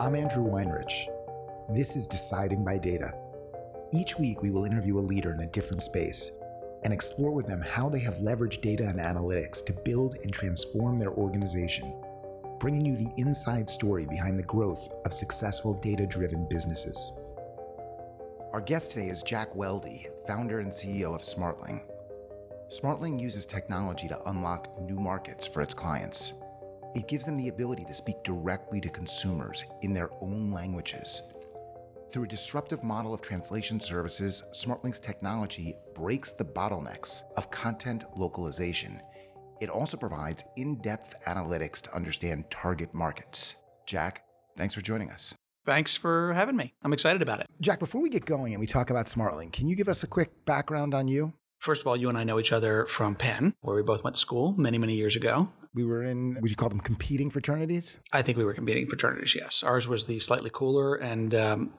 I'm Andrew Weinreich. This is Deciding by Data. Each week, we will interview a leader in a different space and explore with them how they have leveraged data and analytics to build and transform their organization, bringing you the inside story behind the growth of successful data driven businesses. Our guest today is Jack Welde, founder and CEO of Smartling. Smartling uses technology to unlock new markets for its clients. It gives them the ability to speak directly to consumers in their own languages. Through a disruptive model of translation services, Smartling's technology breaks the bottlenecks of content localization. It also provides in depth analytics to understand target markets. Jack, thanks for joining us. Thanks for having me. I'm excited about it. Jack, before we get going and we talk about Smartling, can you give us a quick background on you? First of all, you and I know each other from Penn, where we both went to school many, many years ago. We were in, would you call them competing fraternities? I think we were competing fraternities, yes. Ours was the slightly cooler and um,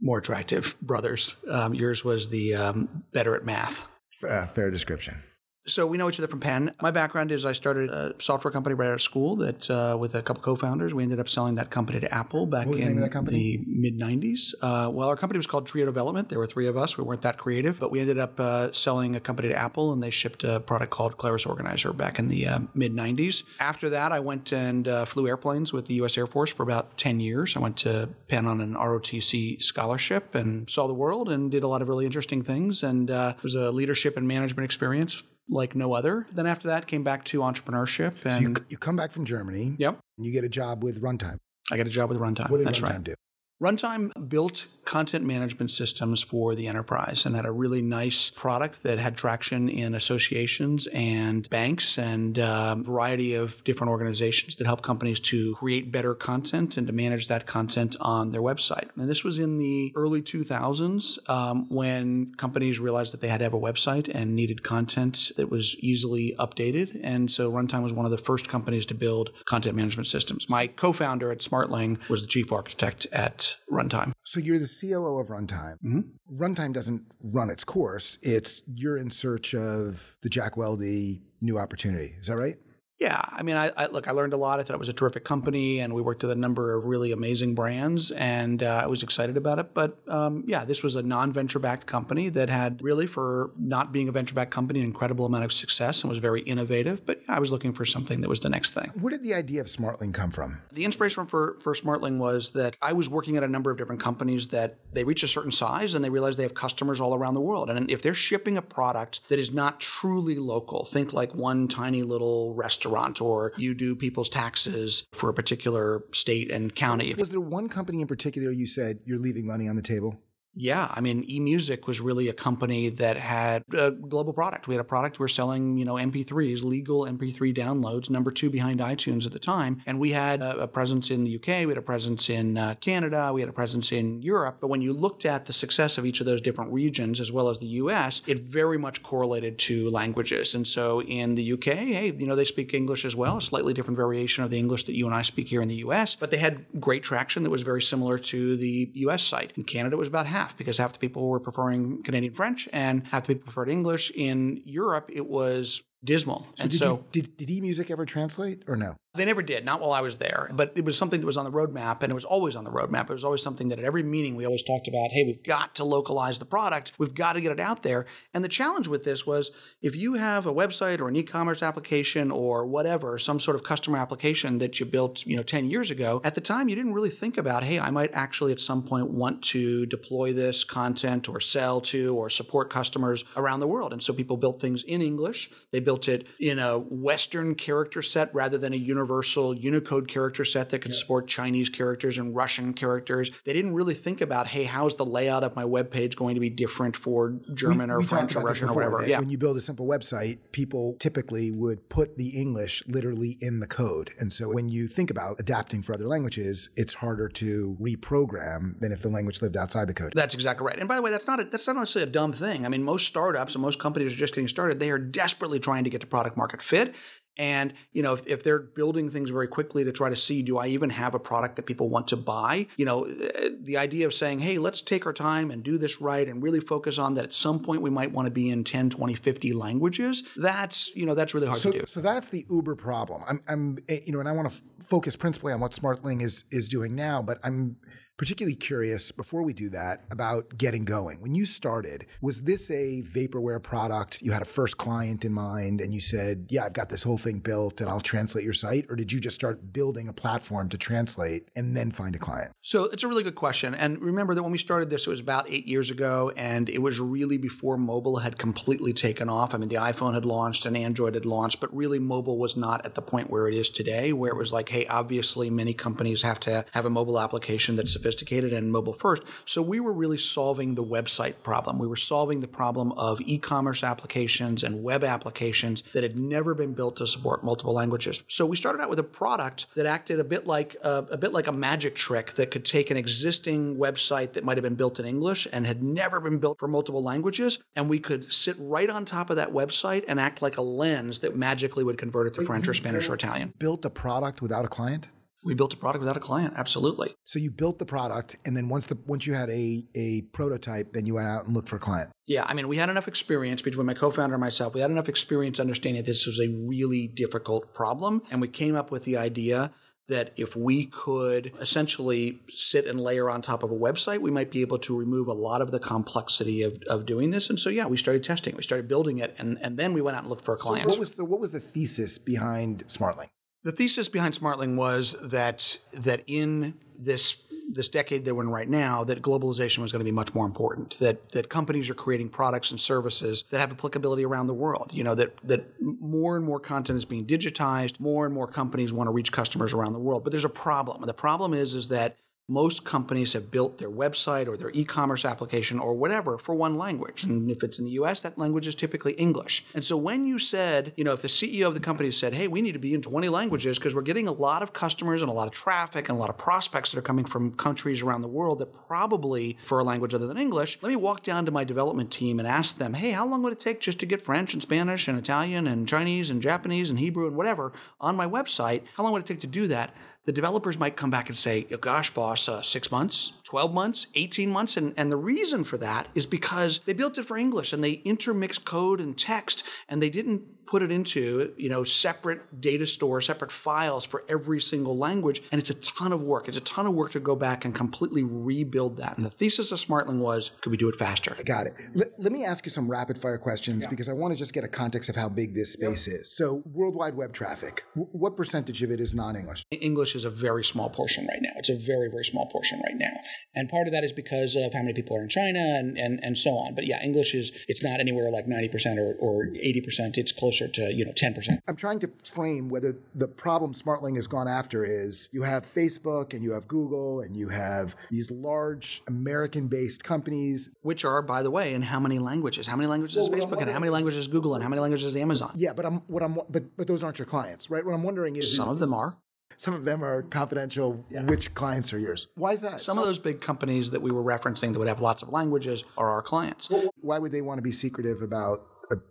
more attractive brothers. Um, yours was the um, better at math. Uh, fair description. So we know each other from Penn. My background is I started a software company right out of school that uh, with a couple co-founders. We ended up selling that company to Apple back the in name of that company? the mid '90s. Uh, well, our company was called Trio Development. There were three of us. We weren't that creative, but we ended up uh, selling a company to Apple, and they shipped a product called Claris Organizer back in the uh, mid '90s. After that, I went and uh, flew airplanes with the U.S. Air Force for about 10 years. I went to Penn on an ROTC scholarship and saw the world and did a lot of really interesting things. And uh, it was a leadership and management experience like no other. Then after that, came back to entrepreneurship. And So you, you come back from Germany yep, and you get a job with Runtime. I got a job with Runtime. What did That's Runtime right. do? Runtime built content management systems for the enterprise and had a really nice product that had traction in associations and banks and a variety of different organizations that help companies to create better content and to manage that content on their website. And this was in the early 2000s um, when companies realized that they had to have a website and needed content that was easily updated. And so Runtime was one of the first companies to build content management systems. My co founder at Smartling was the chief architect at Runtime. So you're the COO of Runtime. Mhm. Runtime doesn't run its course. It's you're in search of the Jack Welde new opportunity. Is that right? Yeah, I mean, I, I look. I learned a lot. I thought it was a terrific company, and we worked with a number of really amazing brands, and uh, I was excited about it. But um, yeah, this was a non-venture backed company that had really, for not being a venture backed company, an incredible amount of success and was very innovative. But I was looking for something that was the next thing. Where did the idea of Smartling come from? The inspiration for, for Smartling was that I was working at a number of different companies that they reach a certain size and they realize they have customers all around the world. And if they're shipping a product that is not truly local, think like one tiny little restaurant or you do people's taxes for a particular state and county. Was there one company in particular you said you're leaving money on the table? Yeah, I mean, eMusic was really a company that had a global product. We had a product we were selling, you know, MP3s, legal MP3 downloads, number two behind iTunes at the time, and we had a, a presence in the UK, we had a presence in uh, Canada, we had a presence in Europe. But when you looked at the success of each of those different regions, as well as the US, it very much correlated to languages. And so in the UK, hey, you know, they speak English as well, a slightly different variation of the English that you and I speak here in the US, but they had great traction that was very similar to the US site. In Canada, it was about half because half the people were preferring Canadian French and half the people preferred English. In Europe, it was dismal. So and did so you, did, did eMusic ever translate or no? They never did, not while I was there. But it was something that was on the roadmap, and it was always on the roadmap. It was always something that at every meeting we always talked about hey, we've got to localize the product, we've got to get it out there. And the challenge with this was if you have a website or an e commerce application or whatever, some sort of customer application that you built you know, 10 years ago, at the time you didn't really think about hey, I might actually at some point want to deploy this content or sell to or support customers around the world. And so people built things in English, they built it in a Western character set rather than a universal Unicode character set that could support Chinese characters and Russian characters. They didn't really think about, hey, how's the layout of my web page going to be different for German We- or we French or Russian or whatever. Yeah. When you build a simple website, people typically would put the English literally in the code. And so when you think about adapting for other languages, it's harder to reprogram than if the language lived outside the code. That's exactly right. And by the way, that's not a, that's not necessarily a dumb thing. I mean, most startups and most companies are just getting started. They are desperately trying to get to product market fit. And you know, if, if they're building things very quickly to try to see, do I even have a product that people want to buy? You know, eh, the idea of saying, hey, let's take our time and do this right and really focus on that at some point we might want to be in 10, 20, 50 languages, that's, you know, that's really hard so, to do. So that's the Uber problem. I'm, I'm eh, you know, and I want to f- focus principally on what SmartLing is is doing now, but I'm particularly curious before we do that about getting going. When you started, was this a vaporware product? You had a first client in mind and you said, Yeah, I've got this whole thing built and I'll translate your site? Or did you just start building a platform to translate and then find a client? So it's a really good question. And remember that when we started this, it was about eight years ago, and it was really before mobile had completely taken off. I mean, the iPhone had launched and Android had launched, but really mobile was not at the point where it is today, where it was like, hey, obviously many companies have to have a mobile application that's sophisticated and mobile first. So we were really solving the website problem. We were solving the problem of e commerce applications and web applications that had never been built to support multiple languages. So we started out with a product that acted a bit like a, a bit like a magic trick that could take an existing website that might have been built in English and had never been built for multiple languages, and we could sit right on top of that website and act like a lens that magically would convert it to French or Spanish or Italian. Built a product without a client? We built a product without a client, absolutely. So you built the product, and then once the once you had a a prototype, then you went out and looked for a client. Yeah, I mean, we had enough experience between my co-founder and myself. We had enough experience understanding that this was a really difficult problem, and we came up with the idea that if we could essentially sit and layer on top of a website, we might be able to remove a lot of the complexity of, of doing this. And so, yeah, we started testing, we started building it, and, and then we went out and looked for a client. So what was the, what was the thesis behind SmartLing? The thesis behind SmartLing was that that in this this decade that we're in right now, that globalization was going to be much more important. That that companies are creating products and services that have applicability around the world. You know that that more and more content is being digitized. More and more companies want to reach customers around the world. But there's a problem, and the problem is is that most companies have built their website or their e-commerce application or whatever for one language. And if it's in the US, that language is typically English. And so when you said, you know, if the CEO of the company said, hey, we need to be in 20 languages because we're getting a lot of customers and a lot of traffic and a lot of prospects that are coming from countries around the world that probably for a language other than English, let me walk down to my development team and ask them, hey, how long would it take just to get French and Spanish and Italian and Chinese and Japanese and Hebrew and whatever on my website? How long would it take to do that? The developers might come back and say, gosh, boss, uh, six months, 12 months, 18 months. And, and the reason for that is because they built it for English and they intermixed code and text and they didn't put it into you know separate data stores, separate files for every single language, and it's a ton of work. It's a ton of work to go back and completely rebuild that. And the thesis of SmartLing was, could we do it faster? I got it. Let, let me ask you some rapid fire questions yeah. because I want to just get a context of how big this space yep. is. So, worldwide web traffic, what percentage of it is non-English? English is a very small portion right now. It's a very very small portion right now, and part of that is because of how many people are in China and and, and so on. But yeah, English is it's not anywhere like ninety percent or or eighty percent. It's closer closer to you know 10%. I'm trying to frame whether the problem SmartLing has gone after is you have Facebook and you have Google and you have these large American-based companies, which are, by the way, in how many languages? How many languages well, is Facebook and how many languages is Google and how many languages is Amazon? Yeah, but I'm what I'm but but those aren't your clients, right? What I'm wondering is some is, of them are. Some of them are confidential. Yeah. Which clients are yours? Why is that? Some so, of those big companies that we were referencing that would have lots of languages are our clients. Well, why would they want to be secretive about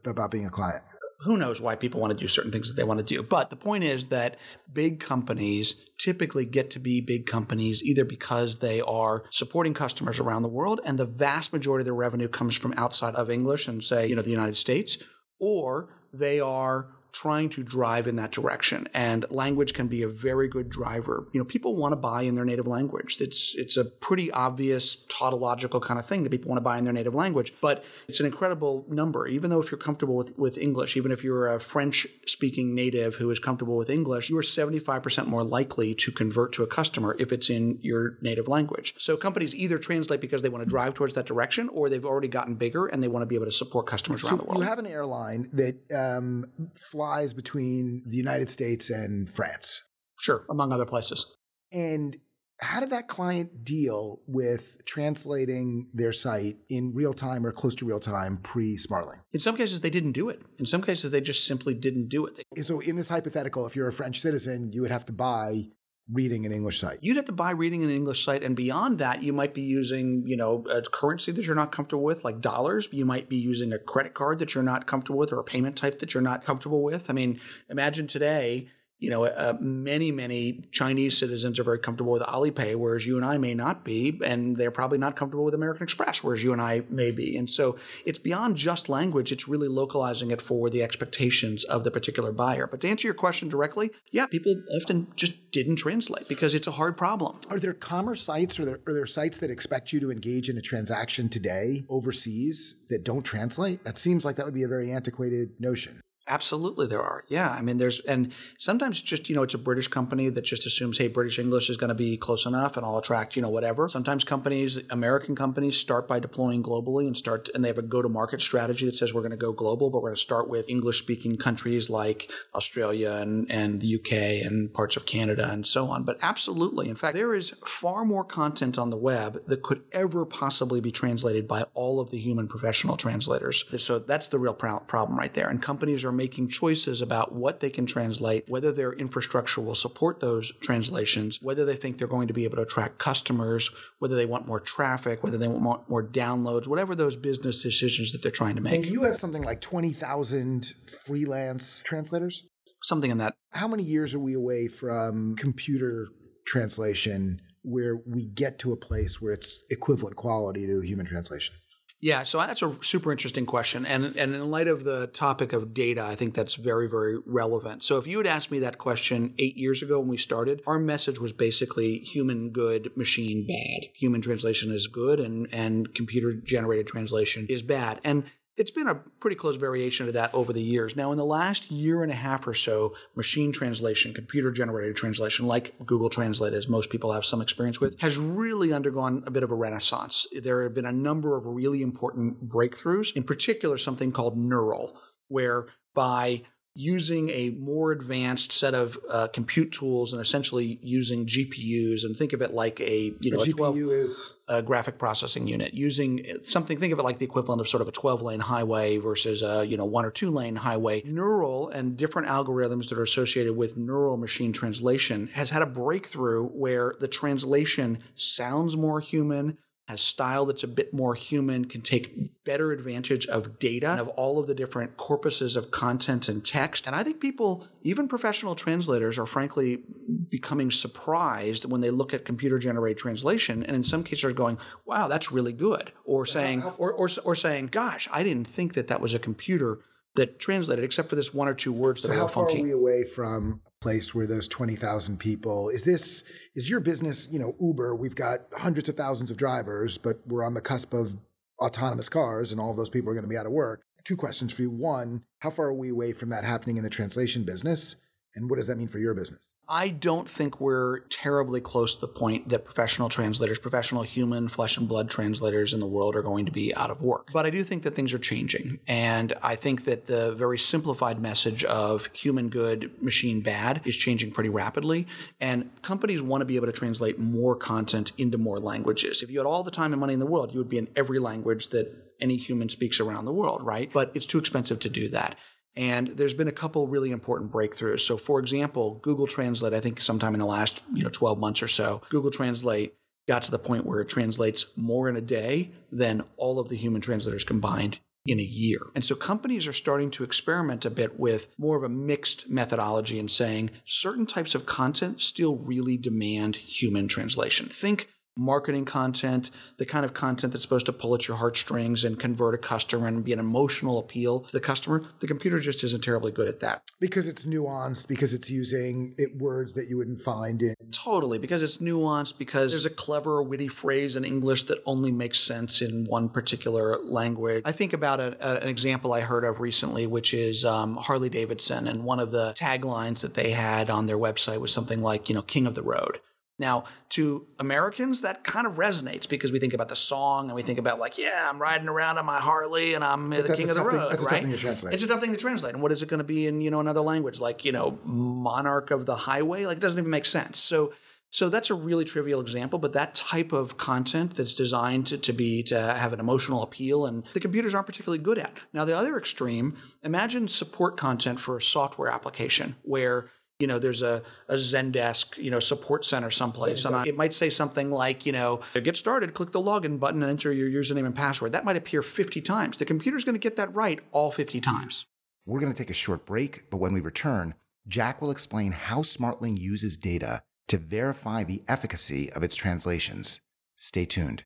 about being a client? Who knows why people want to do certain things that they want to do. But the point is that big companies typically get to be big companies either because they are supporting customers around the world and the vast majority of their revenue comes from outside of English and say, you know, the United States, or they are trying to drive in that direction. And language can be a very good driver. You know, people want to buy in their native language. It's it's a pretty obvious tautological kind of thing that people want to buy in their native language. But it's an incredible number. Even though if you're comfortable with, with English, even if you're a French speaking native who is comfortable with English, you are 75% more likely to convert to a customer if it's in your native language. So companies either translate because they want to drive towards that direction or they've already gotten bigger and they want to be able to support customers around so the world. You have an airline that um, flies between the United States and France. Sure, among other places. And how did that client deal with translating their site in real time or close to real time pre Smartling? In some cases, they didn't do it. In some cases, they just simply didn't do it. So, in this hypothetical, if you're a French citizen, you would have to buy reading an English site. You'd have to buy reading an English site, and beyond that, you might be using, you know, a currency that you're not comfortable with, like dollars. You might be using a credit card that you're not comfortable with, or a payment type that you're not comfortable with. I mean, imagine today you know, uh, many, many Chinese citizens are very comfortable with Alipay, whereas you and I may not be, and they're probably not comfortable with American Express, whereas you and I may be. And so it's beyond just language, it's really localizing it for the expectations of the particular buyer. But to answer your question directly, yeah, people often just didn't translate because it's a hard problem. Are there commerce sites or there, are there sites that expect you to engage in a transaction today overseas that don't translate? That seems like that would be a very antiquated notion. Absolutely, there are. Yeah, I mean, there's and sometimes just you know it's a British company that just assumes, hey, British English is going to be close enough, and I'll attract you know whatever. Sometimes companies, American companies, start by deploying globally and start and they have a go-to-market strategy that says we're going to go global, but we're going to start with English-speaking countries like Australia and and the UK and parts of Canada and so on. But absolutely, in fact, there is far more content on the web that could ever possibly be translated by all of the human professional translators. So that's the real problem right there, and companies are are making choices about what they can translate, whether their infrastructure will support those translations, whether they think they're going to be able to attract customers, whether they want more traffic, whether they want more downloads, whatever those business decisions that they're trying to make. And you have something like 20,000 freelance translators? Something in that. How many years are we away from computer translation where we get to a place where it's equivalent quality to human translation? Yeah, so that's a super interesting question. And, and in light of the topic of data, I think that's very, very relevant. So if you had asked me that question eight years ago when we started, our message was basically human good, machine bad. Human translation is good and, and computer generated translation is bad. And it's been a pretty close variation of that over the years. Now, in the last year and a half or so, machine translation, computer generated translation, like Google Translate, as most people have some experience with, has really undergone a bit of a renaissance. There have been a number of really important breakthroughs, in particular, something called Neural, where by using a more advanced set of uh, compute tools and essentially using GPUs and think of it like a you know a, a 12 GPU is a graphic processing unit using something think of it like the equivalent of sort of a 12 lane highway versus a you know one or two lane highway. Neural and different algorithms that are associated with neural machine translation has had a breakthrough where the translation sounds more human has style that's a bit more human, can take better advantage of data, of all of the different corpuses of content and text. And I think people, even professional translators, are frankly becoming surprised when they look at computer generated translation. And in some cases are going, wow, that's really good. Or saying, or, or, or saying, gosh, I didn't think that that was a computer that translated, except for this one or two words so that how are funky. far are we away from a place where those 20,000 people, is this, is your business, you know, Uber, we've got hundreds of thousands of drivers, but we're on the cusp of autonomous cars and all of those people are going to be out of work. Two questions for you. One, how far are we away from that happening in the translation business? And what does that mean for your business? I don't think we're terribly close to the point that professional translators, professional human flesh and blood translators in the world are going to be out of work. But I do think that things are changing. And I think that the very simplified message of human good, machine bad is changing pretty rapidly. And companies want to be able to translate more content into more languages. If you had all the time and money in the world, you would be in every language that any human speaks around the world, right? But it's too expensive to do that. And there's been a couple really important breakthroughs. So, for example, Google Translate, I think sometime in the last you know 12 months or so, Google Translate got to the point where it translates more in a day than all of the human translators combined in a year. And so companies are starting to experiment a bit with more of a mixed methodology and saying certain types of content still really demand human translation. Think marketing content, the kind of content that's supposed to pull at your heartstrings and convert a customer and be an emotional appeal to the customer, the computer just isn't terribly good at that. Because it's nuanced, because it's using it, words that you wouldn't find in. Totally, because it's nuanced, because there's a clever, witty phrase in English that only makes sense in one particular language. I think about a, a, an example I heard of recently, which is um, Harley Davidson, and one of the taglines that they had on their website was something like, you know, King of the Road. Now, to Americans, that kind of resonates because we think about the song and we think about like, yeah, I'm riding around on my Harley and I'm the king of the road, thing, right? A it's a tough thing to translate. And what is it going to be in you know another language like you know monarch of the highway? Like it doesn't even make sense. So. So that's a really trivial example, but that type of content that's designed to, to be to have an emotional appeal and the computers aren't particularly good at. Now the other extreme, imagine support content for a software application where you know, there's a, a Zendesk, you know, support center someplace. And I, it might say something like, you know, to get started, click the login button and enter your username and password. That might appear 50 times. The computer's going to get that right all 50 times. We're going to take a short break, but when we return, Jack will explain how SmartLing uses data to verify the efficacy of its translations. Stay tuned.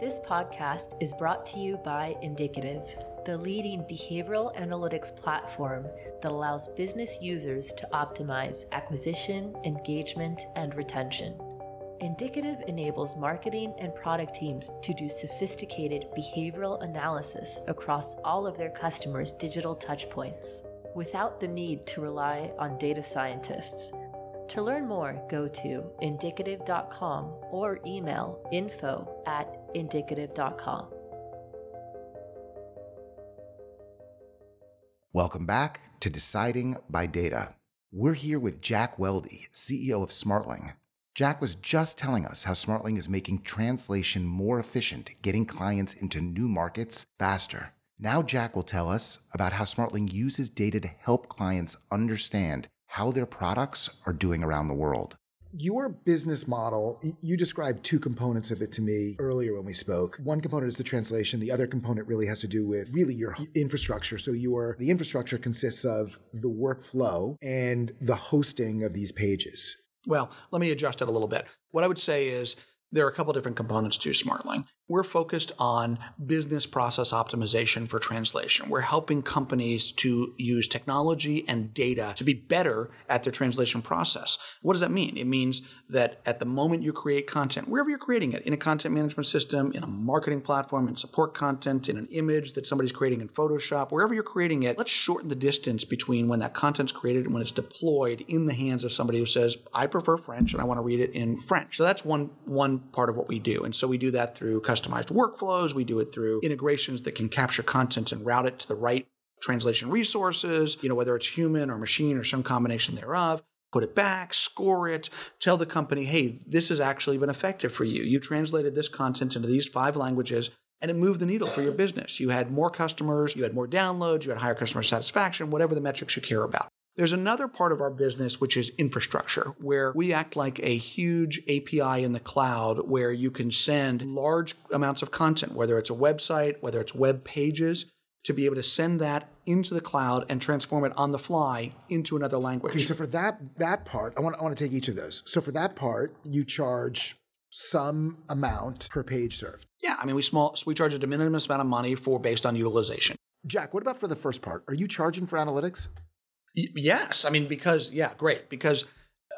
This podcast is brought to you by Indicative, the leading behavioral analytics platform that allows business users to optimize acquisition, engagement, and retention. Indicative enables marketing and product teams to do sophisticated behavioral analysis across all of their customers' digital touchpoints without the need to rely on data scientists. To learn more, go to indicative.com or email info at indicative.com. Welcome back to Deciding by Data. We're here with Jack Welde, CEO of SmartLing. Jack was just telling us how SmartLing is making translation more efficient, getting clients into new markets faster. Now, Jack will tell us about how SmartLing uses data to help clients understand how their products are doing around the world. Your business model, you described two components of it to me earlier when we spoke. One component is the translation. The other component really has to do with really your infrastructure. So your the infrastructure consists of the workflow and the hosting of these pages. Well, let me adjust it a little bit. What I would say is there are a couple different components to SmartLing. We're focused on business process optimization for translation. We're helping companies to use technology and data to be better at their translation process. What does that mean? It means that at the moment you create content, wherever you're creating it, in a content management system, in a marketing platform, in support content, in an image that somebody's creating in Photoshop, wherever you're creating it, let's shorten the distance between when that content's created and when it's deployed in the hands of somebody who says, I prefer French and I want to read it in French. So that's one one part of what we do. And so we do that through customized workflows. We do it through integrations that can capture content and route it to the right translation resources, you know, whether it's human or machine or some combination thereof. Put it back, score it, tell the company, hey, this has actually been effective for you. You translated this content into these five languages and it moved the needle for your business. You had more customers, you had more downloads, you had higher customer satisfaction, whatever the metrics you care about. There's another part of our business, which is infrastructure, where we act like a huge API in the cloud where you can send large amounts of content, whether it's a website, whether it's web pages, to be able to send that into the cloud and transform it on the fly into another language. Okay, so for that that part, I want I want to take each of those. So for that part, you charge some amount per page served. Yeah, I mean we small we charge a de minimis amount of money for based on utilization. Jack, what about for the first part? Are you charging for analytics? Yes. I mean, because, yeah, great. Because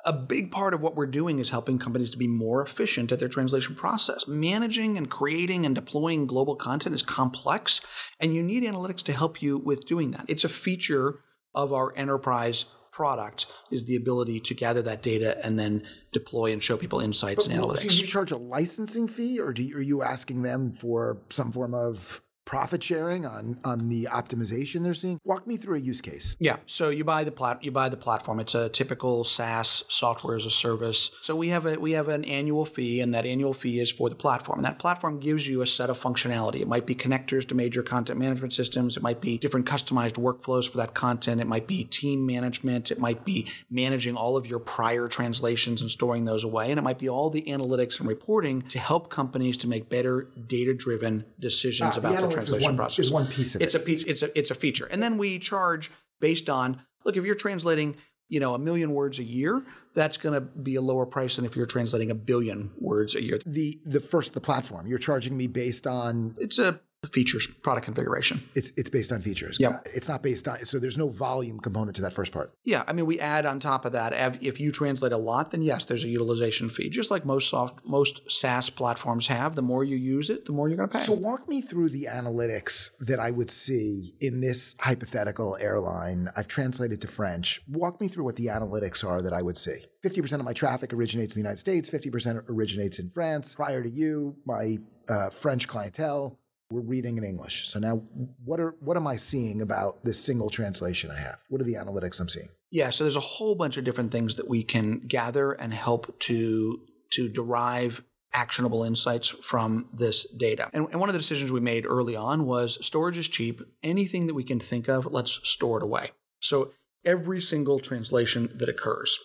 a big part of what we're doing is helping companies to be more efficient at their translation process. Managing and creating and deploying global content is complex, and you need analytics to help you with doing that. It's a feature of our enterprise product is the ability to gather that data and then deploy and show people insights but, and analytics. Do you charge a licensing fee, or you, are you asking them for some form of profit sharing on on the optimization they're seeing? Walk me through a use case. Yeah, so you buy the plat you buy the platform. It's a typical SaaS software as a service. So we have a we have an annual fee, and that annual fee is for the platform. And that platform gives you a set of functionality. It might be connectors to major content management systems. It might be different customized workflows for that content. It might be team management. It might be managing all of your prior translations and storing those away. And it might be all the analytics and reporting to help companies to make better data driven decisions ah, about the translation is one, process. Is one piece of it's it. a piece. It's a it's a feature, and then we charge based on look if you're translating you know a million words a year that's going to be a lower price than if you're translating a billion words a year the the first the platform you're charging me based on it's a features product configuration. It's it's based on features. Yeah it's not based on so there's no volume component to that first part. Yeah i mean we add on top of that if you translate a lot then yes there's a utilization fee. Just like most soft most saas platforms have the more you use it the more you're going to pay. So walk me through the analytics that i would see in this hypothetical airline. I've translated to french. Walk me through what the analytics are that i would see. 50% of my traffic originates in the united states 50% originates in france. Prior to you my uh, french clientele we're reading in English. So now what are what am I seeing about this single translation I have? What are the analytics I'm seeing? Yeah, so there's a whole bunch of different things that we can gather and help to to derive actionable insights from this data. And, and, one of the decisions we made early on was storage is cheap. Anything that we can think of, let's store it away. So every single translation that occurs,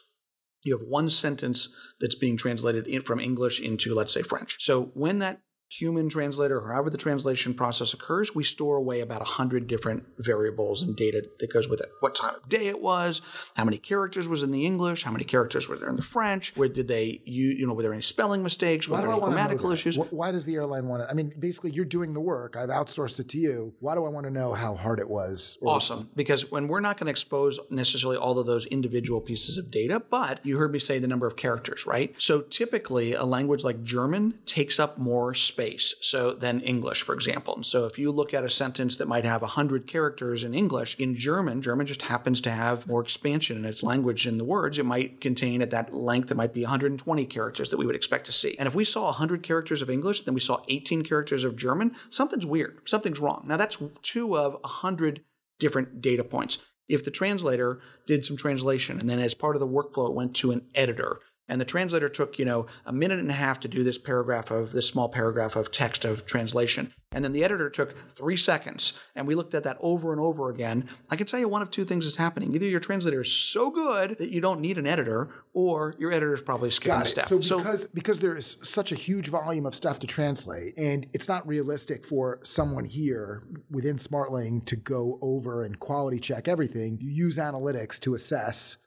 you have one sentence that's being translated in, from English into, let's say, French. So when that human translator, or however the translation process occurs, we store away about 100 different variables and data that goes with it. What time of day it was, how many characters was in the English, how many characters were there in the French, where did they, you, you know, were there any spelling mistakes, were why there any grammatical issues? Why does the airline want to? I mean, basically, you're doing the work. I've outsourced it to you. Why do I want to know how hard it was? awesome. Because when we're not going to expose necessarily all of those individual pieces of data, but you heard me say the number of characters, right? So typically, a language like German takes up more space space so than English, for example. And so if you look at a sentence that might have 100 characters in English, in German, German just happens to have more expansion in its language in the words. It might contain at that length, it might be 120 characters that we would expect to see. And if we saw 100 characters of English, then we saw 18 characters of German, something's weird. Something's wrong. Now that's two of 100 different data points. If the translator did some translation and then as part of the workflow it went to an editor and the translator took, you know, a minute and a half to do this paragraph of this small paragraph of text of translation. And then the editor took three seconds. And we looked at that over and over again. I can tell you one of two things is happening. Either your translator is so good that you don't need an editor, or your editor is probably skipping Got step. So because because there is such a huge volume of stuff to translate, and it's not realistic for someone here within SmartLing to go over and quality check everything, you use analytics to assess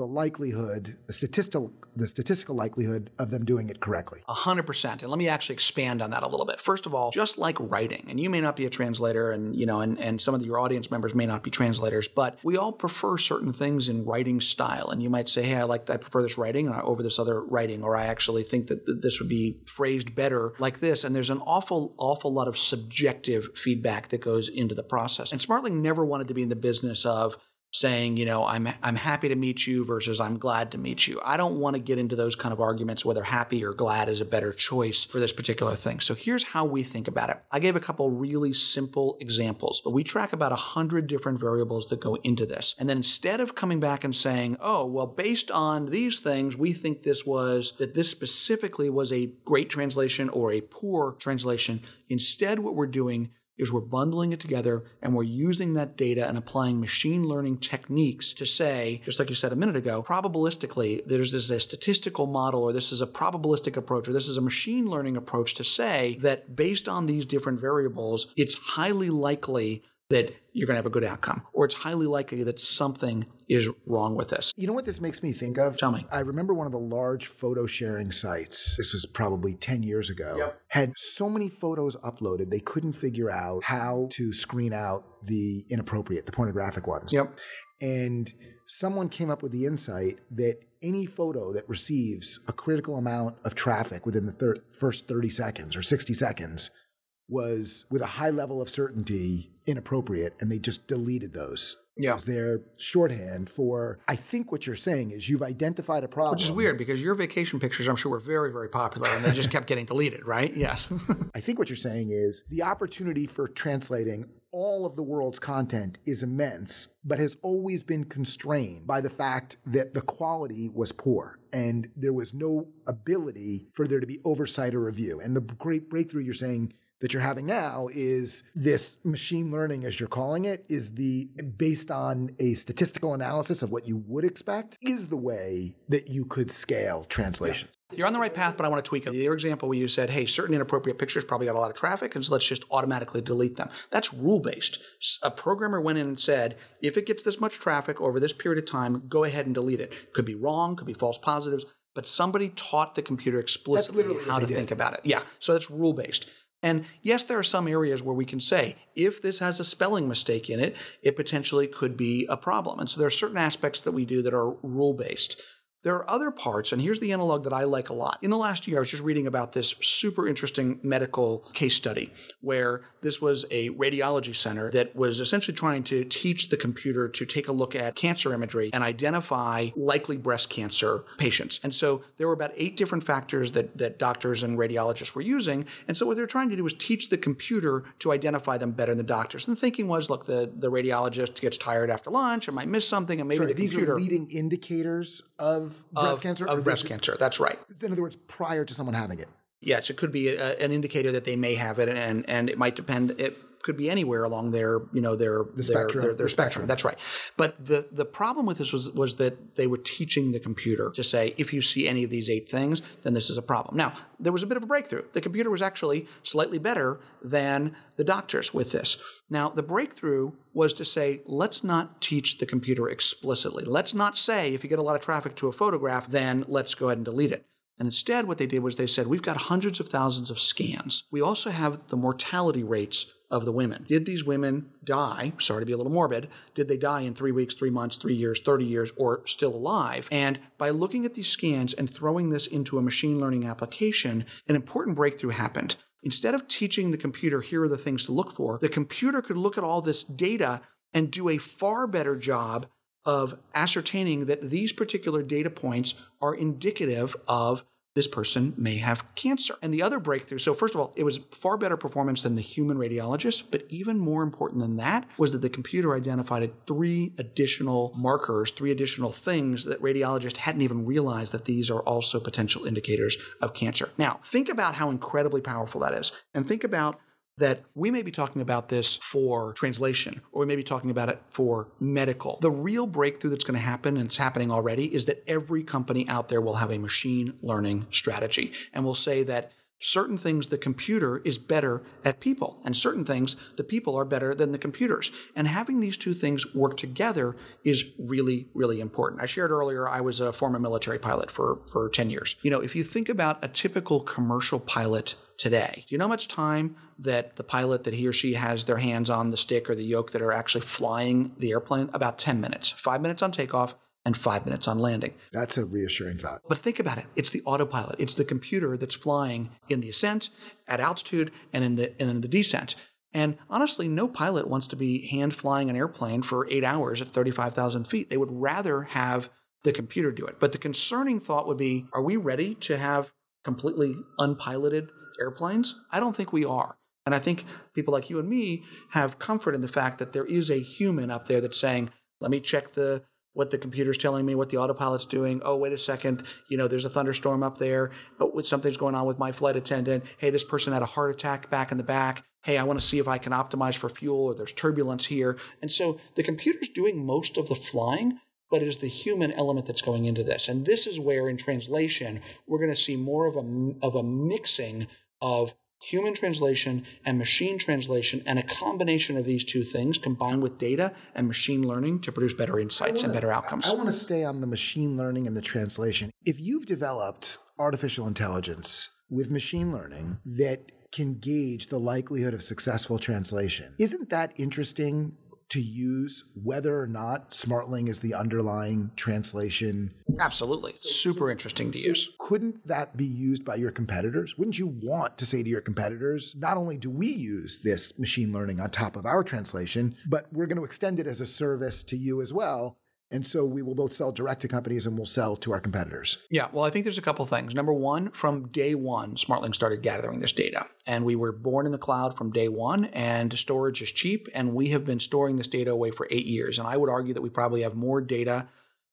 the likelihood, the statistical, the statistical likelihood of them doing it correctly. A hundred percent. And let me actually expand on that a little bit. First of all, just like writing, and you may not be a translator, and you know, and, and some of your audience members may not be translators, but we all prefer certain things in writing style. And you might say, "Hey, I like, I prefer this writing over this other writing," or "I actually think that this would be phrased better like this." And there's an awful, awful lot of subjective feedback that goes into the process. And SmartLing never wanted to be in the business of saying, you know, I'm I'm happy to meet you versus I'm glad to meet you. I don't want to get into those kind of arguments whether happy or glad is a better choice for this particular thing. So here's how we think about it. I gave a couple really simple examples, but we track about a hundred different variables that go into this. And then instead of coming back and saying, oh, well, based on these things, we think this was that this specifically was a great translation or a poor translation. Instead, what we're doing is we're bundling it together and we're using that data and applying machine learning techniques to say, just like you said a minute ago, probabilistically, there's this a statistical model or this is a probabilistic approach or this is a machine learning approach to say that based on these different variables, it's highly likely that you're going to have a good outcome, or it's highly likely that something is wrong with this. You know what this makes me think of? Tell me. I remember one of the large photo sharing sites, this was probably 10 years ago, yep. had so many photos uploaded, they couldn't figure out how to screen out the inappropriate, the pornographic ones. Yep. And someone came up with the insight that any photo that receives a critical amount of traffic within the thir- first 30 seconds or 60 seconds was with a high level of certainty inappropriate and they just deleted those. Yeah. It's their shorthand for, I think what you're saying is you've identified a problem. Which is weird because your vacation pictures, I'm sure, were very, very popular and they just kept getting deleted, right? Yes. I think what you're saying is the opportunity for translating all of the world's content is immense, but has always been constrained by the fact that the quality was poor and there was no ability for there to be oversight or review. And the great breakthrough you're saying that you're having now is this machine learning, as you're calling it, is the based on a statistical analysis of what you would expect, is the way that you could scale translations. Yeah. You're on the right path, but I want to tweak it. Your example where you said, hey, certain inappropriate pictures probably got a lot of traffic, and so let's just automatically delete them. That's rule based. A programmer went in and said, if it gets this much traffic over this period of time, go ahead and delete it. Could be wrong, could be false positives, but somebody taught the computer explicitly how to did. think about it. Yeah, so that's rule based. And yes, there are some areas where we can say if this has a spelling mistake in it, it potentially could be a problem. And so there are certain aspects that we do that are rule based. There are other parts, and here's the analog that I like a lot. In the last year, I was just reading about this super interesting medical case study where this was a radiology center that was essentially trying to teach the computer to take a look at cancer imagery and identify likely breast cancer patients. And so there were about eight different factors that, that doctors and radiologists were using. And so what they were trying to do was teach the computer to identify them better than the doctors. And the thinking was, look, the, the radiologist gets tired after lunch and might miss something, and maybe sure, the these computer. These are leading indicators of breast of, cancer? Of breast cancer, that's right. In other words, prior to someone having it. Yes, it could be a, an indicator that they may have it, and and it might depend. It could be anywhere along their you know their The their, spectrum. their, their The spectrum. spectrum. That's right. But the the problem with this was was that they were teaching the computer to say if you see any of these eight things, then this is a problem. Now there was a bit of a breakthrough. The computer was actually slightly better than the doctors with this. Now the breakthrough was to say let's not teach the computer explicitly. Let's not say if you get a lot of traffic to a photograph, then let's go ahead and delete it. And instead, what they did was they said, We've got hundreds of thousands of scans. We also have the mortality rates of the women. Did these women die? Sorry to be a little morbid. Did they die in three weeks, three months, three years, 30 years, or still alive? And by looking at these scans and throwing this into a machine learning application, an important breakthrough happened. Instead of teaching the computer, here are the things to look for, the computer could look at all this data and do a far better job of ascertaining that these particular data points are indicative of this person may have cancer. And the other breakthrough, so first of all, it was far better performance than the human radiologist, but even more important than that was that the computer identified three additional markers, three additional things that radiologists hadn't even realized that these are also potential indicators of cancer. Now, think about how incredibly powerful that is. And think about that we may be talking about this for translation or we may be talking about it for medical. The real breakthrough that's going to happen, and it's happening already, is that every company out there will have a machine learning strategy and will say that certain things the computer is better at people and certain things the people are better than the computers. And having these two things work together is really really important. I shared earlier i was a former military pilot for for 10 years. You know if you think about a typical commercial pilot today do you know how much time that the pilot that he or she has their hands on the stick or the yoke that are actually flying the airplane? About 10 minutes. 5 minutes on takeoff and five minutes on landing. That's a reassuring thought. But think about it. It's the autopilot. It's the computer that's flying in the ascent, at altitude, and in the and in the descent. And honestly, no pilot wants to be hand flying an airplane for eight hours at 35,000 feet. They would rather have the computer do it. But the concerning thought would be are we ready to have completely unpiloted airplanes? I don't think we are. And I think people like you and me have comfort in the fact that there is a human up there that's saying, let me check the what the computer's telling me, what the autopilot's doing. Oh, wait a second, you know, there's a thunderstorm up there. Oh, something's going on with my flight attendant. Hey, this person had a heart attack back in the back. Hey, I want to see if I can optimize for fuel or there's turbulence here. And so the computer's doing most of the flying, but it is the human element that's going into this. And this is where in translation, we're going to see more of a, of a mixing of human translation and machine translation and a combination of these two things combined with data and machine learning to produce better insights and better outcomes. I want to stay on the machine learning and the translation. If you've developed artificial intelligence with machine learning that can gauge the likelihood of successful translation, isn't that interesting to use whether or not SmartLing is the underlying translation? Absolutely. It's Super interesting to use. Couldn't that be used by your competitors? Wouldn't you want to say to your competitors, not only do we use this machine learning on top of our translation, but we're going to extend it as a service to you as well? And so we will both sell direct to companies and we'll sell to our competitors. Yeah, well, I think there's a couple things. Number one, from day one, Smartling started gathering this data. And we were born in the cloud from day one, and storage is cheap. And we have been storing this data away for eight years. And I would argue that we probably have more data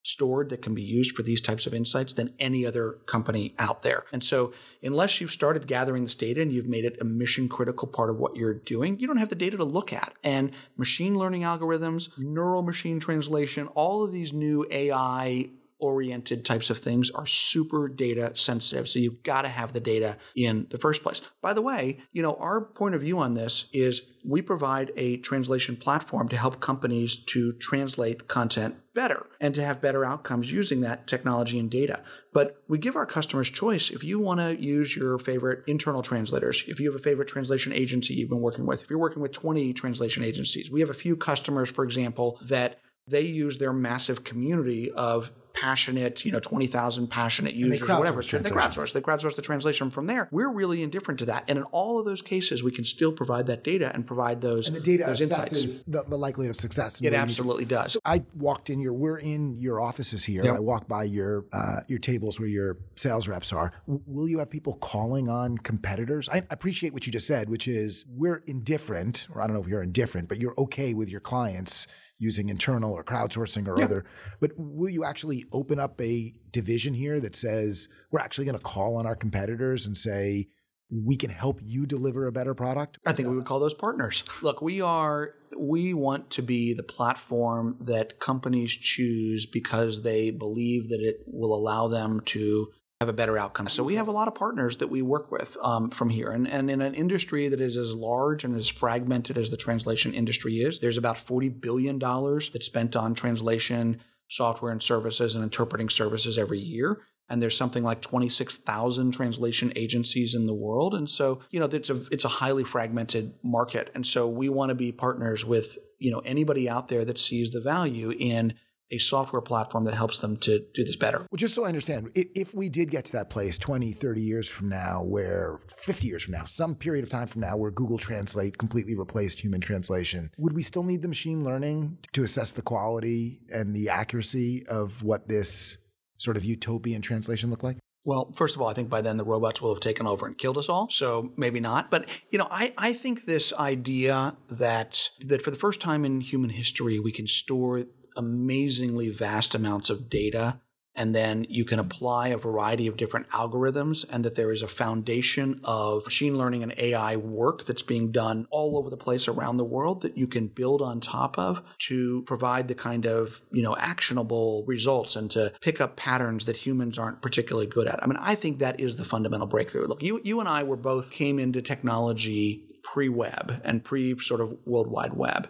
stored that can be used for these types of insights than any other company out there. And so, unless you've started gathering this data and you've made it a mission critical part of what you're doing, you don't have the data to look at. And machine learning algorithms, neural machine translation, all of these new AI oriented types of things are super data sensitive. So you've got to have the data in the first place. By the way, you know, our point of view on this is we provide a translation platform to help companies to translate content better and to have better outcomes using that technology and data. But we give our customers choice. If you want to use your favorite internal translators, if you have a favorite translation agency you've been working with, if you're working with 20 translation agencies, we have a few customers, for example, that they use their massive community of passionate, you know, 20,000 passionate users or whatever. crowdsource They crowdsource. They crowdsource the translation from there. We're really indifferent to that. And in all of those cases, we can still provide that data and provide those, And the data those insights. the, the likelihood of success. It absolutely does. So I walked in your. We're in your offices here. Yep. I walked by your uh, your tables where your sales reps are. W- will you have people calling on competitors? I appreciate what you just said, which is we're indifferent, or I don't know if you're indifferent, but you're okay with your clients using internal or crowdsourcing or other. But will you actually open up a division here that says we're actually going to call on our competitors and say, we can help you deliver a better product? I think we would call those partners. Look, we are we want to be the platform that companies choose because they believe that it will allow them to have a better outcome. So we have a lot of partners that we work with um, from here. And, and in an industry that is as large and as fragmented as the translation industry is, there's about $40 billion that's spent on translation software and services and interpreting services every year and there's something like 26,000 translation agencies in the world and so you know it's a it's a highly fragmented market and so we want to be partners with you know anybody out there that sees the value in a software platform that helps them to do this better. Well, just so I understand, if we did get to that place 20, 30 years from now, where 50 years from now, some period of time from now, where Google Translate completely replaced human translation, would we still need the machine learning to assess the quality and the accuracy of what this sort of utopian translation looked like? Well, first of all, I think by then the robots will have taken over and killed us all. So maybe not. But you know, I, I think this idea that that for the first time in human history we can store amazingly vast amounts of data and then you can apply a variety of different algorithms and that there is a foundation of machine learning and AI work that's being done all over the place around the world that you can build on top of to provide the kind of, you know, actionable results and to pick up patterns that humans aren't particularly good at. I mean, I think that is the fundamental breakthrough. Look, you you and I were both came into technology pre-web and pre sort of world wide web.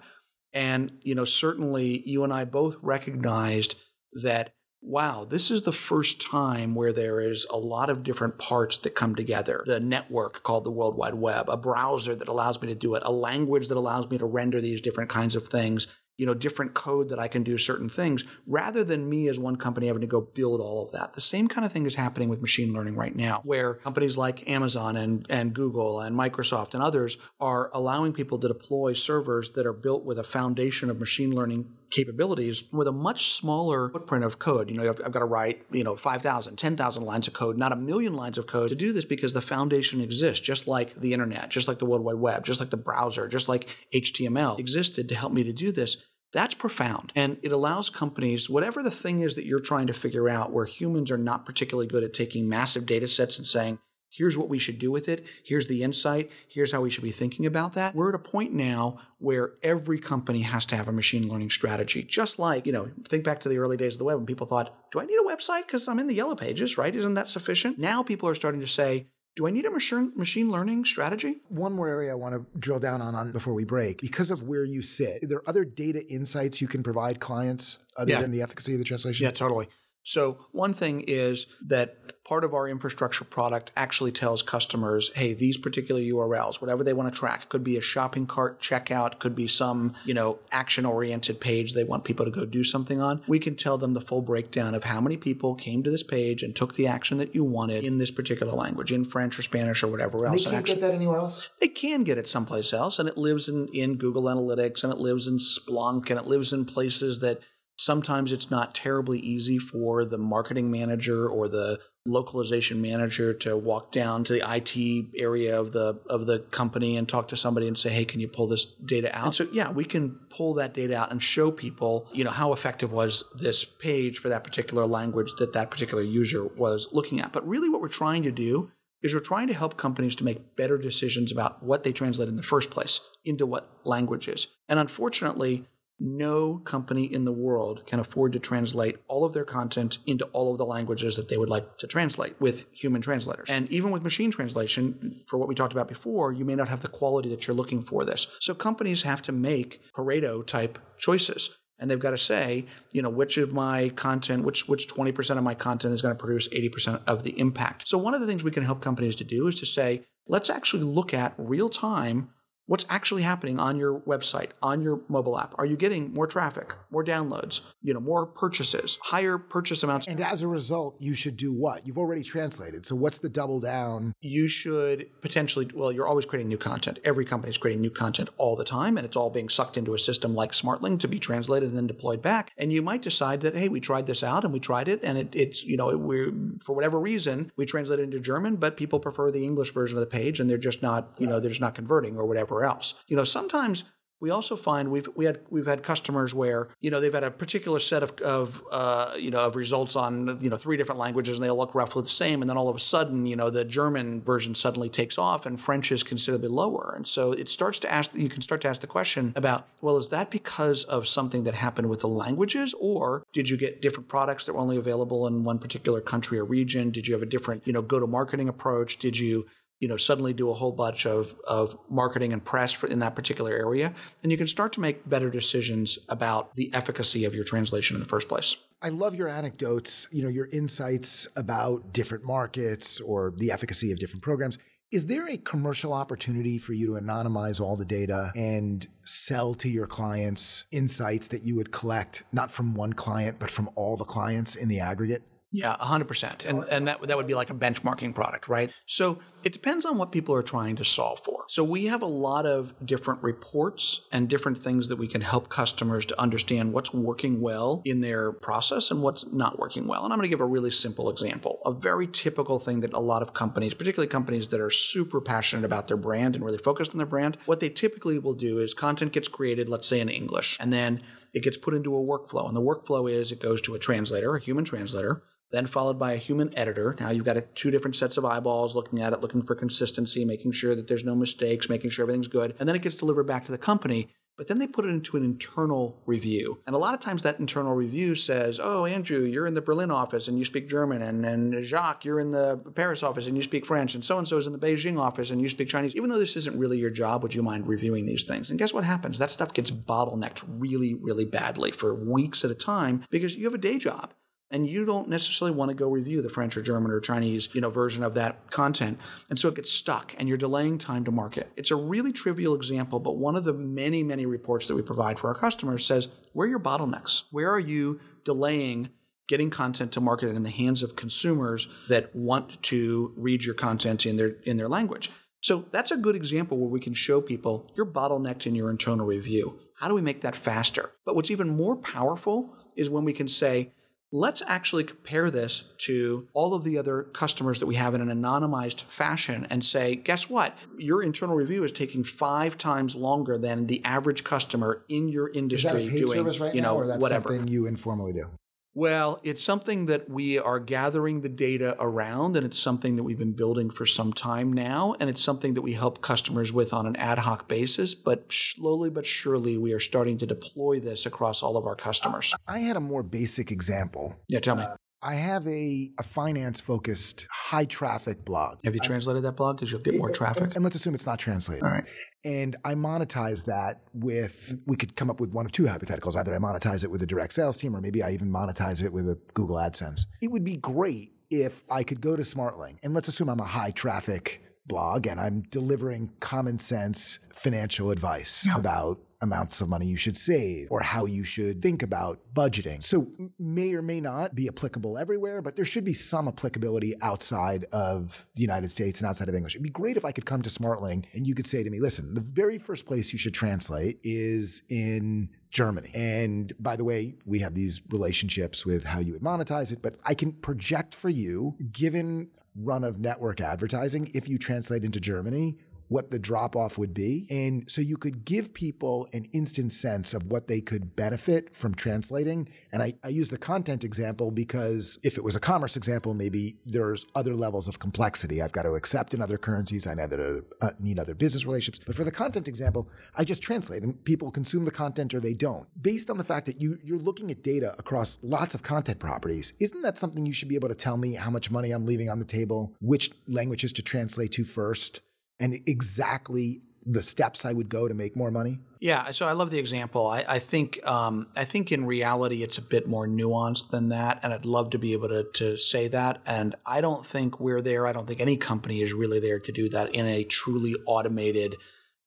And, you know, certainly you and I both recognized that, wow, this is the first time where there is a lot of different parts that come together. The network called the World Wide Web, a browser that allows me to do it, a language that allows me to render these different kinds of things, you know, different code that I can do certain things, rather than me as one company having to go build all of that. The same kind of thing is happening with machine learning right now, where companies like Amazon and, and Google and Microsoft and others are allowing people to deploy servers that are built with a foundation of machine learning capabilities with a much smaller footprint of code. You know, I've, I've got to write, you know, 5,000, 10,000 lines of code, not a million lines of code to do this because the foundation exists, just like the internet, just like the World Wide Web, just like the browser, just like HTML existed to help me to do this. That's profound. And it allows companies, whatever the thing is that you're trying to figure out, where humans are not particularly good at taking massive data sets and saying, here's what we should do with it, here's the insight, here's how we should be thinking about that. We're at a point now where every company has to have a machine learning strategy. Just like, you know, think back to the early days of the web when people thought, do I need a website? Because I'm in the yellow pages, right? Isn't that sufficient? Now people are starting to say, do I need a machine learning strategy? One more area I want to drill down on, on before we break. Because of where you sit, are there other data insights you can provide clients other yeah. than the efficacy of the translation? Yeah, totally. So, one thing is that part of our infrastructure product actually tells customers, hey, these particular URLs, whatever they want to track, could be a shopping cart checkout, could be some, you know, action oriented page they want people to go do something on. We can tell them the full breakdown of how many people came to this page and took the action that you wanted in this particular language, in French or Spanish or whatever else. They can't actually, get that anywhere else? They can get it someplace else, and it lives in, in Google Analytics and it lives in Splunk and it lives in places that Sometimes it's not terribly easy for the marketing manager or the localization manager to walk down to the IT area of the of the company and talk to somebody and say, "Hey, can you pull this data out?" And so, yeah, we can pull that data out and show people, you know, how effective was this page for that particular language that that particular user was looking at. But really, what we're trying to do is we're trying to help companies to make better decisions about what they translate in the first place into what languages. And unfortunately, no company in the world can afford to translate all of their content into all of the languages that they would like to translate with human translators. And even with machine translation, for what we talked about before, you may not have the quality that you're looking for this. So companies have to make Pareto type choices. And they've got to say, you know, which of my content, which which 20% of my content is going to produce 80% of the impact. So one of the things we can help companies to do is to say, let's actually look at real time what's actually happening on your website, on your mobile app. Are you getting more traffic, more downloads, you know, more purchases, higher purchase amounts? And as a result, you should do what? You've already translated. So what's the double down? You should potentially, well, you're always creating new content. Every company is creating new content all the time, and it's all being sucked into a system like Smartling to be translated and then deployed back. And you might decide that, hey, we tried this out and we tried it, and it, it's, you know, we're, for whatever reason, we translated into German, but people prefer the English version of the page and they're just not, you know, they're just not converting or whatever else. You know, sometimes We also find we've we had we've had customers where you know they've had a particular set of of uh, you know of results on you know three different languages and they look roughly the same, and then all of a sudden you know the German version suddenly takes off and French is considerably lower, and so it starts to ask you can start to ask the question about well is that because of something that happened with the languages or did you get different products that were only available in one particular country or region? Did you have a different you know go to marketing approach? Did you you know suddenly do a whole bunch of, of marketing and press for, in that particular area and you can start to make better decisions about the efficacy of your translation in the first place I love your anecdotes, you know, your insights about different markets or the efficacy of different programs. Is there a commercial opportunity for you to anonymize all the data and sell to your clients insights that you would collect not from one client but from all the clients in the aggregate? Yeah, 100%. And, and that, that would be like a benchmarking product, right? So it depends on what people are trying to solve for. So we have a lot of different reports and different things that we can help customers to understand what's working well in their process and what's not working well. And I'm going to give a really simple example. A very typical thing that a lot of companies, particularly companies that are super passionate about their brand and really focused on their brand, what they typically will do is content gets created, let's say in English, and then it gets put into a workflow. And the workflow is it goes to a translator, a human translator then followed by a human editor. Now you've got a, two different sets of eyeballs looking at it, looking for consistency, making sure that there's no mistakes, making sure everything's good. And then it gets delivered back to the company. But then they put it into an internal review. And a lot of times that internal review says, oh, Andrew, you're in the Berlin office and you speak German. And, and Jacques, you're in the Paris office and you speak French. And so and so is in the Beijing office and you speak Chinese. Even though this isn't really your job, would you mind reviewing these things? And guess what happens? That stuff gets bottlenecked really, really badly for weeks at a time because you have a day job and you don't necessarily want to go review the French or German or Chinese, you know, version of that content. And so it gets stuck and you're delaying time to market. It's a really trivial example, but one of the many, many reports that we provide for our customers says, where are your bottlenecks? Where are you delaying getting content to market in the hands of consumers that want to read your content in their in their language? So that's a good example where we can show people you're bottlenecked in your internal review. How do we make that faster? But what's even more powerful is when we can say, Let's actually compare this to all of the other customers that we have in an anonymized fashion and say, guess what? Your internal review is taking five times longer than the average customer in your industry is that a paid doing, service right you know, now, or that's whatever. something you informally do? Well, it's something that we are gathering the data around, and it's something that we've been building for some time now, and it's something that we help customers with on an ad hoc basis. But slowly but surely, we are starting to deploy this across all of our customers. I had a more basic example. Yeah, tell me. I have a, a finance focused, high traffic blog. Have you translated that blog? Because you'll get more eh, eh, traffic. And let's assume it's not translated. All right. And I monetize that with, we could come up with one of two hypotheticals. Either I monetize it with a direct sales team, or maybe I even monetize it with a Google AdSense. It would be great if I could go to Smartling, and let's assume I'm a high traffic blog and I'm delivering common sense financial advice about amounts of money you should save or how you should think about budgeting. So may or may not be applicable everywhere, but there should be some applicability outside of the United States and outside of English. It'd be great if I could come to Smartling and you could say to me, listen, the very first place you should translate is in Germany. And by the way, we have these relationships with how you would monetize it, but I can project for you, given run of network advertising, if you translate into Germany, what the drop off would be. And so you could give people an instant sense of what they could benefit from translating. And I, I, use the content example because if it was a commerce example, maybe there's other levels of complexity. I've got to accept in other currencies. I need other, uh, need other business relationships. But for the content example, I just translate and people consume the content or they don't. Based on the fact that you, you're looking at data across lots of content properties, isn't that something you should be able to tell me how much money I'm leaving on the table, which languages to translate to first? And exactly the steps I would go to make more money? Yeah, so I love the example. I, I think um, I think in reality it's a bit more nuanced than that, and I'd love to be able to to say that. And I don't think we're there. I don't think any company is really there to do that in a truly automated,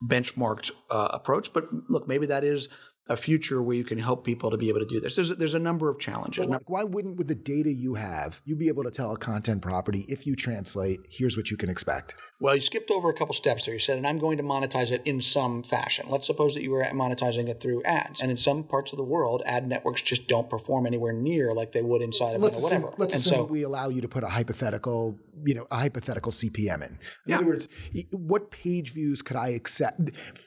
benchmarked uh, approach. But look, maybe that is a future where you can help people to be able to do this. There's a, there's a number of challenges. Like, why wouldn't, with the data you have, you be able to tell a content property if you translate, here's what you can expect? Well, you skipped over a couple steps there. You said, and I'm going to monetize it in some fashion. Let's suppose that you were monetizing it through ads. And in some parts of the world, ad networks just don't perform anywhere near like they would inside of let's you know, whatever. Assume, let's and assume so we allow you to put a hypothetical, you know, a hypothetical CPM in. In Yeah. other words, what page views could I accept?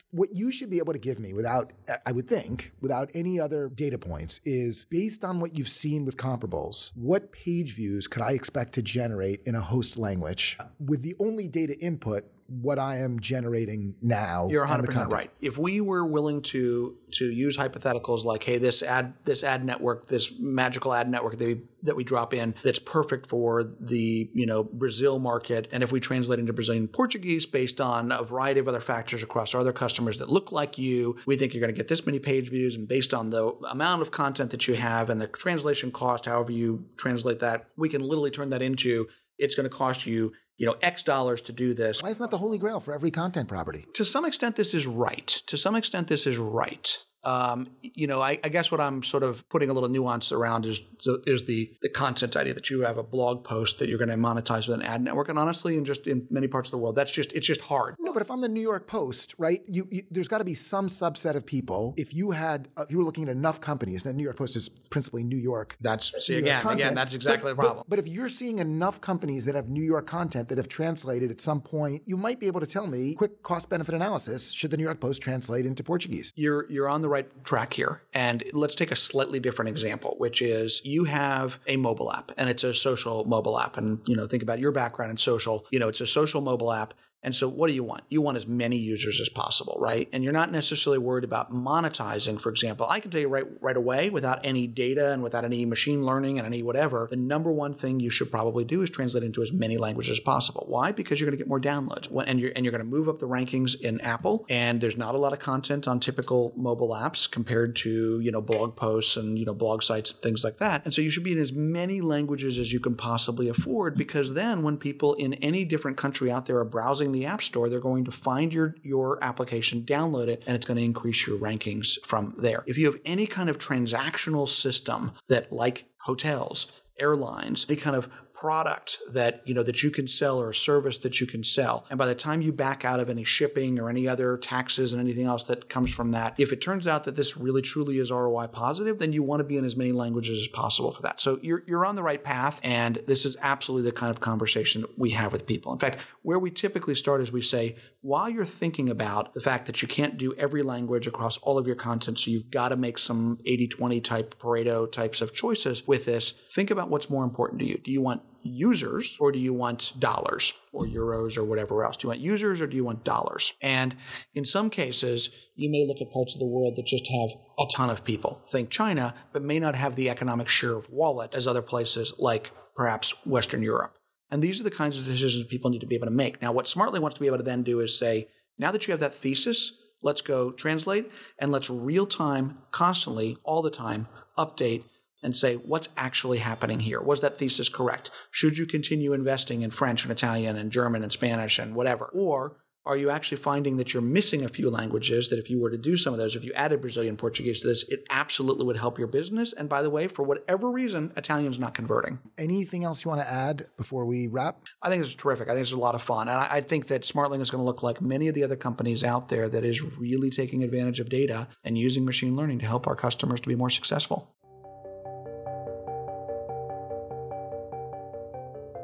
What you should be able to give me without, I would think, without any other data points is based on what you've seen with comparables, what page views could I expect to generate in a host language with the only data input what I am generating now. You're 100 the percent right. If we were willing to to use hypotheticals like, hey, this ad this ad network, this magical ad network that we that we drop in, that's perfect for the you know Brazil market, and if we translate into Brazilian Portuguese based on a variety of other factors across other customers that look like you, we think you're going to get this many page views, and based on the amount of content that you have and the translation cost, however you translate that, we can literally turn that into it's going to cost you you know X dollars to do this. Why isn't that the holy grail for every content property? to some extent this is right to some extent this is right um, you know, I, I guess what I'm sort of putting a little nuance around is is the the content idea that you have a blog post that you're going to monetize with an ad network, and honestly, in just in many parts of the world, that's just it's just hard. No, but if I'm the New York Post, right? You, you there's got to be some subset of people. If you had, uh, if you were looking at enough companies, and the New York Post is principally New York. That's see New again, content, again, that's exactly but- the problem. But, but if you're seeing enough companies that have New York content that have translated at some point, you might be able to tell me quick cost benefit analysis. Should the New York Post translate into Portuguese? you're you're on the right track here. And let's take a slightly different example, which is you have a mobile app and it's a social mobile app. And you know, think about your background in social. You know, it's a social mobile app. And so what do you want? You want as many users as possible, right? And you're not necessarily worried about monetizing, for example. I can tell you right right away without any data and without any machine learning and any whatever, the number one thing you should probably do is translate into as many languages as possible. Why? Because you're going to get more downloads. And you're and you're going to move up the rankings in Apple. And there's not a lot of content on typical mobile apps compared to, you know, blog posts and, you know, blog sites and things like that. And so you should be in as many languages as you can possibly afford because then when people in any different country out there are browsing the app store, they're going to find your your application, download it, and it's going to increase your rankings from there. If you have any kind of transactional system that like hotels, airlines, any kind of product that you know that you can sell or a service that you can sell. And by the time you back out of any shipping or any other taxes and anything else that comes from that if it turns out that this really truly is ROI positive then you want to be in as many languages as possible for that. So you're you're on the right path and this is absolutely the kind of conversation we have with people. In fact where we typically start is we say while you're thinking about the fact that you can't do every language across all of your content so you've got to make some 80-20 type Pareto types of choices with this think about what's more important to you do you want users or do you want dollars or euros or whatever else? Do you want users or do you want dollars? And in some cases, you may look at parts of the world that just have a ton of people. Think China, but may not have the economic share of wallet as other places like perhaps Western Europe. And these are the kinds of decisions people need to be able to make. Now, what Smartling wants to be able to then do is say, now that you have that thesis, let's go translate and let's real time, constantly, all the time, update and say what's actually happening here. Was that thesis correct? Should you continue investing in French and Italian and German and Spanish and whatever? Or are you actually finding that you're missing a few languages that if you were to do some of those, if you added Brazilian Portuguese to this, it absolutely would help your business? And by the way, for whatever reason, Italian's not converting. Anything else you want to add before we wrap? I think it's terrific. I think it's a lot of fun. And I, I think that Smartling is going to look like many of the other companies out there that is really taking advantage of data and using machine learning to help our customers to be more successful.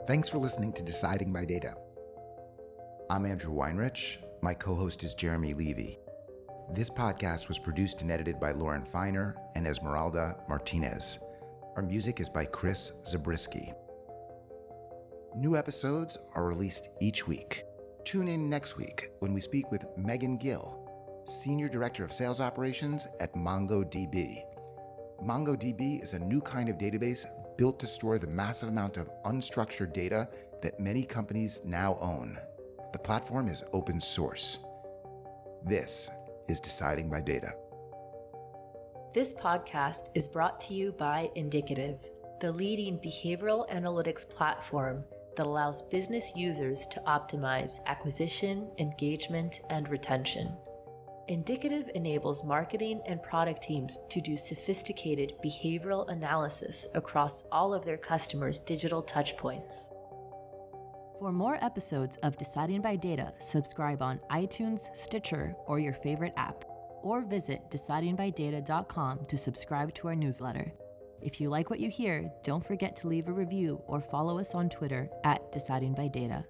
Thanks for listening to Deciding by Data. I'm Andrew Weinreich. My co host is Jeremy Levy. This podcast was produced and edited by Lauren Feiner and Esmeralda Martinez. Our music is by Chris Zabriskie. New episodes are released each week. Tune in next week when we speak with Megan Gill, Senior Director of Sales Operations at MongoDB. MongoDB is a new kind of database built to store the massive amount of unstructured data that many companies now own. The platform is open source. This is Deciding by Data. This podcast is brought to you by Indicative, the leading behavioral analytics platform that allows business users to optimize acquisition, engagement, and retention. Indicative enables marketing and product teams to do sophisticated behavioral analysis across all of their customers' digital touchpoints. For more episodes of Deciding by Data, subscribe on iTunes, Stitcher, or your favorite app, or visit decidingbydata.com to subscribe to our newsletter. If you like what you hear, don't forget to leave a review or follow us on Twitter at Deciding by Data.